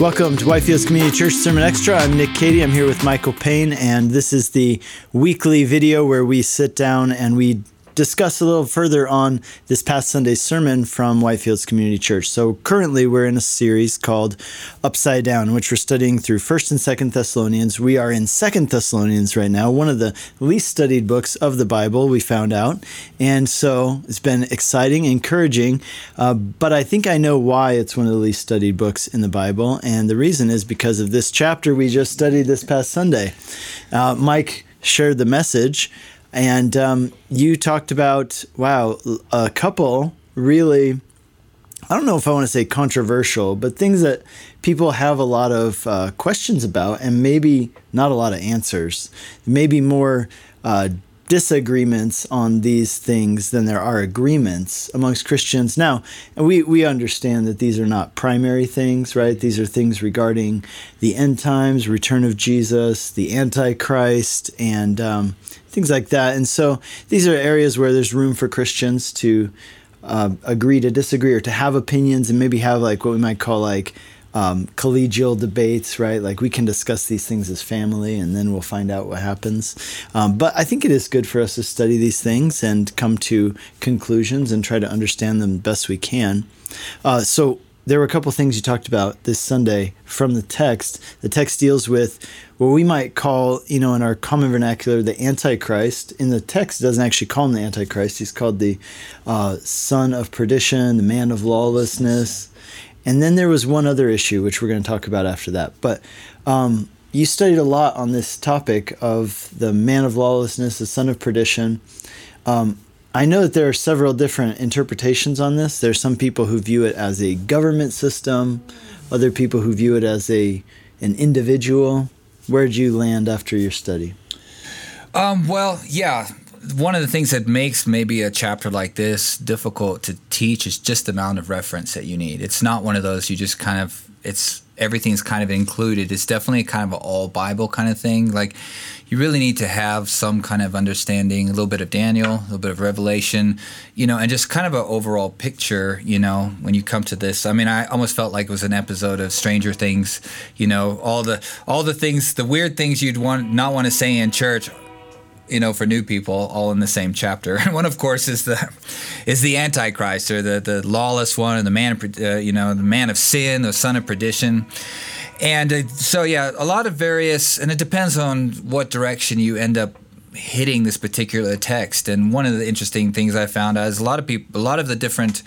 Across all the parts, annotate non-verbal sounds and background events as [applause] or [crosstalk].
Welcome to Whitefields Community Church Sermon Extra. I'm Nick Cady. I'm here with Michael Payne, and this is the weekly video where we sit down and we discuss a little further on this past Sunday's sermon from Whitefields Community Church. So currently we're in a series called Upside Down, which we're studying through 1st and 2nd Thessalonians. We are in 2nd Thessalonians right now, one of the least studied books of the Bible, we found out. And so it's been exciting, encouraging, uh, but I think I know why it's one of the least studied books in the Bible. And the reason is because of this chapter we just studied this past Sunday. Uh, Mike shared the message and um, you talked about, wow, a couple really, I don't know if I want to say controversial, but things that people have a lot of uh, questions about and maybe not a lot of answers. Maybe more uh, disagreements on these things than there are agreements amongst Christians. Now, we, we understand that these are not primary things, right? These are things regarding the end times, return of Jesus, the Antichrist, and um, things like that. And so these are areas where there's room for Christians to uh, agree to disagree or to have opinions and maybe have like what we might call like um, collegial debates, right? Like we can discuss these things as family and then we'll find out what happens. Um, but I think it is good for us to study these things and come to conclusions and try to understand them best we can. Uh, so there were a couple things you talked about this Sunday from the text. The text deals with what we might call, you know, in our common vernacular, the Antichrist. In the text, doesn't actually call him the Antichrist. He's called the uh, son of perdition, the man of lawlessness. And then there was one other issue, which we're going to talk about after that. But um, you studied a lot on this topic of the man of lawlessness, the son of perdition. Um, I know that there are several different interpretations on this. There's some people who view it as a government system, other people who view it as a an individual. Where'd you land after your study? Um, well, yeah, one of the things that makes maybe a chapter like this difficult to teach is just the amount of reference that you need. It's not one of those you just kind of it's everything's kind of included. It's definitely kind of an all Bible kind of thing. Like you really need to have some kind of understanding, a little bit of Daniel, a little bit of Revelation, you know, and just kind of an overall picture, you know, when you come to this. I mean, I almost felt like it was an episode of Stranger Things, you know, all the all the things, the weird things you'd want not want to say in church you know, for new people, all in the same chapter. [laughs] And one, of course, is the is the Antichrist or the the lawless one, and the man, uh, you know, the man of sin, the son of perdition. And uh, so, yeah, a lot of various, and it depends on what direction you end up hitting this particular text. And one of the interesting things I found is a lot of people, a lot of the different,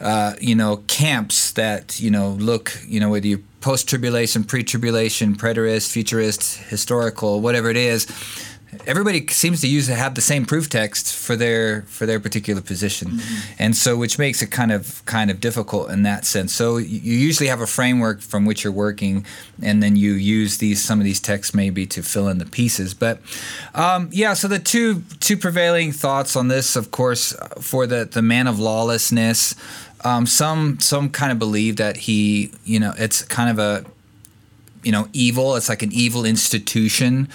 uh, you know, camps that you know look, you know, whether you post tribulation, pre tribulation, preterist, futurist, historical, whatever it is everybody seems to use have the same proof text for their for their particular position. Mm-hmm. and so which makes it kind of kind of difficult in that sense. So you usually have a framework from which you're working and then you use these some of these texts maybe to fill in the pieces. But um, yeah so the two two prevailing thoughts on this of course for the the man of lawlessness um, some some kind of believe that he you know it's kind of a you know evil it's like an evil institution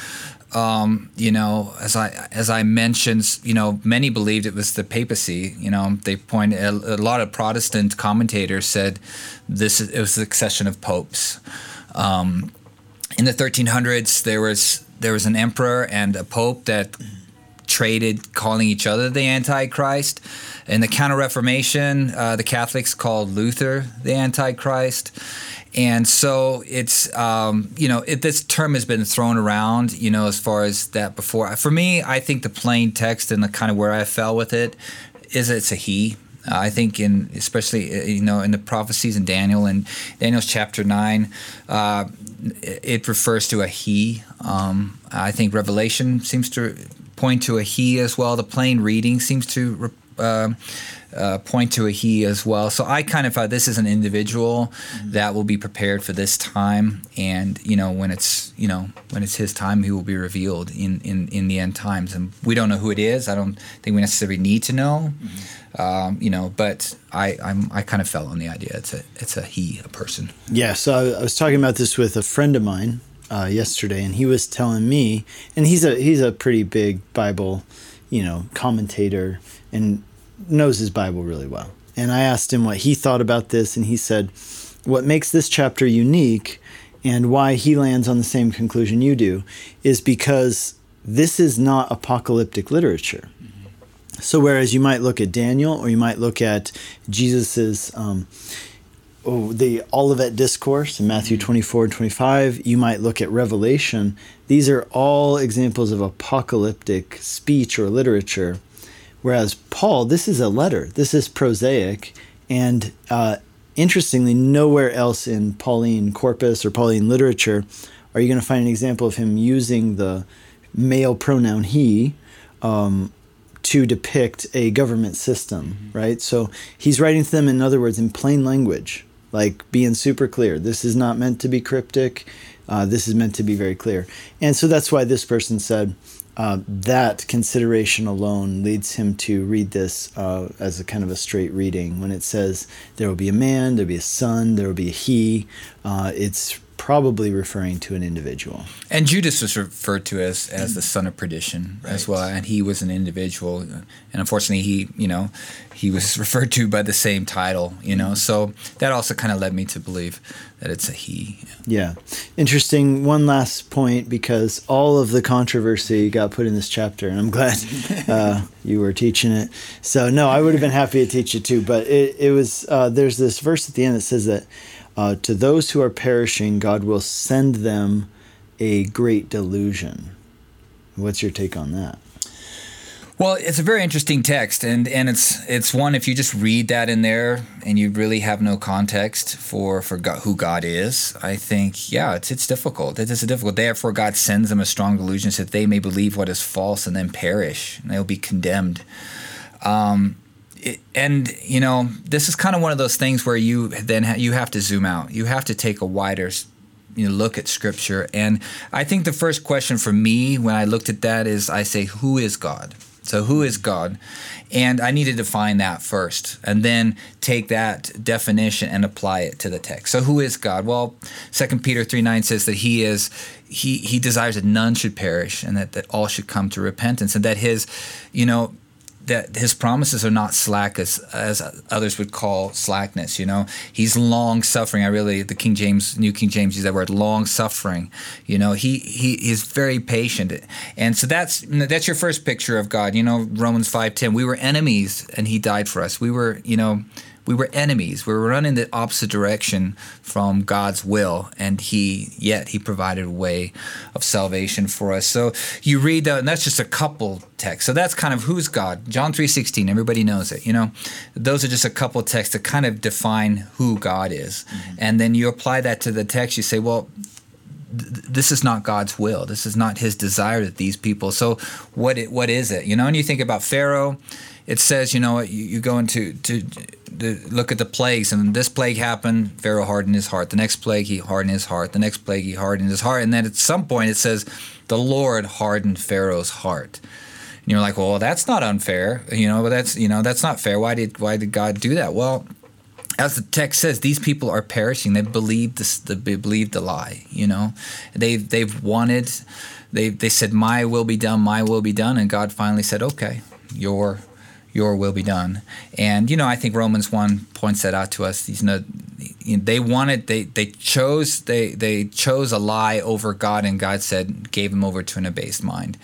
um, you know, as I as I mentioned, you know, many believed it was the papacy. You know, they point a, a lot of Protestant commentators said this it was the succession of popes. Um, in the 1300s, there was there was an emperor and a pope that traded calling each other the Antichrist. In the Counter Reformation, uh, the Catholics called Luther the Antichrist and so it's um, you know it, this term has been thrown around you know as far as that before for me i think the plain text and the kind of where i fell with it is it's a he uh, I think in especially uh, you know in the prophecies in Daniel and Daniel's chapter nine, uh, it refers to a he. Um, I think Revelation seems to point to a he as well. The plain reading seems to uh, uh, point to a he as well. So I kind of thought this is an individual mm-hmm. that will be prepared for this time, and you know when it's you know when it's his time, he will be revealed in in, in the end times, and we don't know who it is. I don't think we necessarily need to know, mm-hmm. um, you know. But I I'm, I kind of fell on the idea it's a it's a he a person. Yeah. So I, I was talking about this with a friend of mine uh, yesterday, and he was telling me, and he's a he's a pretty big Bible, you know, commentator, and knows his Bible really well. And I asked him what he thought about this, and he said, what makes this chapter unique and why he lands on the same conclusion you do is because this is not apocalyptic literature. So, whereas you might look at Daniel or you might look at Jesus's um, oh, the Olivet Discourse in Matthew 24 and 25, you might look at Revelation. These are all examples of apocalyptic speech or literature. Whereas Paul, this is a letter, this is prosaic, and uh, interestingly, nowhere else in Pauline corpus or Pauline literature are you going to find an example of him using the male pronoun he um, to depict a government system, mm-hmm. right? So he's writing to them, in other words, in plain language, like being super clear. This is not meant to be cryptic. Uh, this is meant to be very clear. And so that's why this person said uh, that consideration alone leads him to read this uh, as a kind of a straight reading. When it says there will be a man, there will be a son, there will be a he, uh, it's probably referring to an individual. And Judas was referred to as as the son of perdition right. as well, and he was an individual. And unfortunately, he you know he was [laughs] referred to by the same title. You know, so that also kind of led me to believe that it's a he. Yeah, interesting. One last point because all of the controversy got put in this chapter, and I'm glad [laughs] uh, you were teaching it. So no, I would have been happy to teach it too, but it it was uh, there's this verse at the end that says that uh, to those who are perishing, God will send them a great delusion. What's your take on that? Well, it's a very interesting text, and, and it's it's one if you just read that in there and you really have no context for for God, who God is, I think yeah, it's it's difficult. It is a difficult. Therefore, God sends them a strong delusion so that they may believe what is false and then perish, and they'll be condemned. Um, and you know this is kind of one of those things where you then ha- you have to zoom out. You have to take a wider you know, look at scripture. And i think the first question for me when i looked at that is i say who is god? So who is god? And i need to define that first and then take that definition and apply it to the text. So who is god? Well 2 peter 3 9 says that he is he he desires that none should perish and that, that all should come to repentance and that his you know that his promises are not slack as as others would call slackness. You know, he's long suffering. I really the King James, New King James, use that word long suffering. You know, he he is very patient, and so that's that's your first picture of God. You know, Romans five ten. We were enemies, and He died for us. We were, you know we were enemies. We were running the opposite direction from God's will, and He yet He provided a way of salvation for us. So you read that, and that's just a couple texts. So that's kind of who's God. John three sixteen. Everybody knows it. You know, those are just a couple texts that kind of define who God is, mm-hmm. and then you apply that to the text. You say, well this is not God's will. This is not His desire that these people. So, what it, what is it? You know, and you think about Pharaoh. It says, you know, you, you go into to the, look at the plagues, and this plague happened. Pharaoh hardened his heart. The next plague, he hardened his heart. The next plague, he hardened his heart. And then at some point, it says, the Lord hardened Pharaoh's heart. And you're like, well, that's not unfair, you know. But that's you know that's not fair. Why did why did God do that? Well, as the text says, these people are perishing. They believed this. They believed the lie. You know, they've they've wanted. They they said, "My will be done. My will be done," and God finally said, "Okay, your your will be done. And you know, I think Romans one points that out to us. You know, they wanted they they chose they they chose a lie over God, and God said gave them over to an abased mind.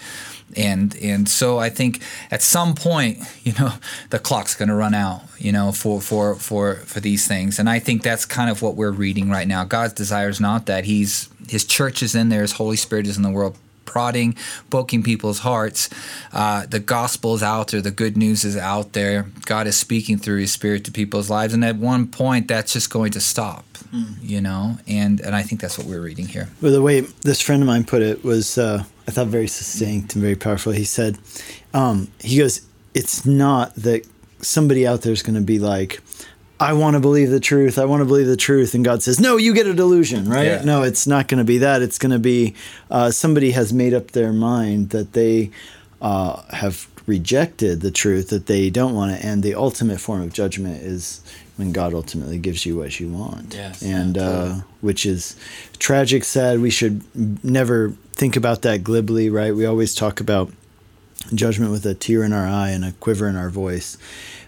And and so I think at some point, [laughs] you know, the clock's going to run out, you know, for for for for these things. And I think that's kind of what we're reading right now. God's desire is not that He's His church is in there, His Holy Spirit is in the world prodding, poking people's hearts. Uh, the gospel is out there, the good news is out there. God is speaking through His Spirit to people's lives, and at one point, that's just going to stop, mm. you know. And and I think that's what we're reading here. Well, the way this friend of mine put it was, uh, I thought very succinct and very powerful. He said, um, he goes, "It's not that somebody out there is going to be like." I want to believe the truth. I want to believe the truth. And God says, no, you get a delusion, right? Yeah. No, it's not going to be that. It's going to be uh, somebody has made up their mind that they uh, have rejected the truth, that they don't want it. And the ultimate form of judgment is when God ultimately gives you what you want. Yes, and uh, which is tragic, sad. We should never think about that glibly, right? We always talk about judgment with a tear in our eye and a quiver in our voice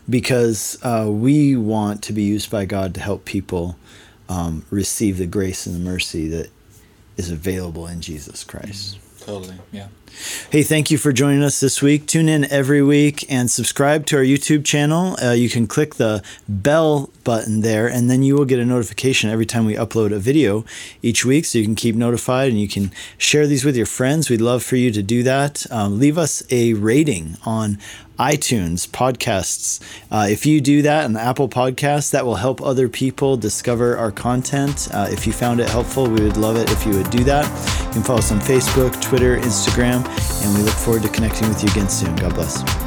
because uh, we want to be used by God to help people um, receive the grace and the mercy that is available in Jesus Christ. Totally, yeah. Hey, thank you for joining us this week. Tune in every week and subscribe to our YouTube channel. Uh, you can click the bell button there, and then you will get a notification every time we upload a video each week so you can keep notified and you can share these with your friends. We'd love for you to do that. Um, leave us a rating on iTunes podcasts. Uh, if you do that on Apple Podcasts, that will help other people discover our content. Uh, if you found it helpful, we would love it if you would do that. You can follow us on Facebook, Twitter, Instagram, and we look forward to connecting with you again soon. God bless.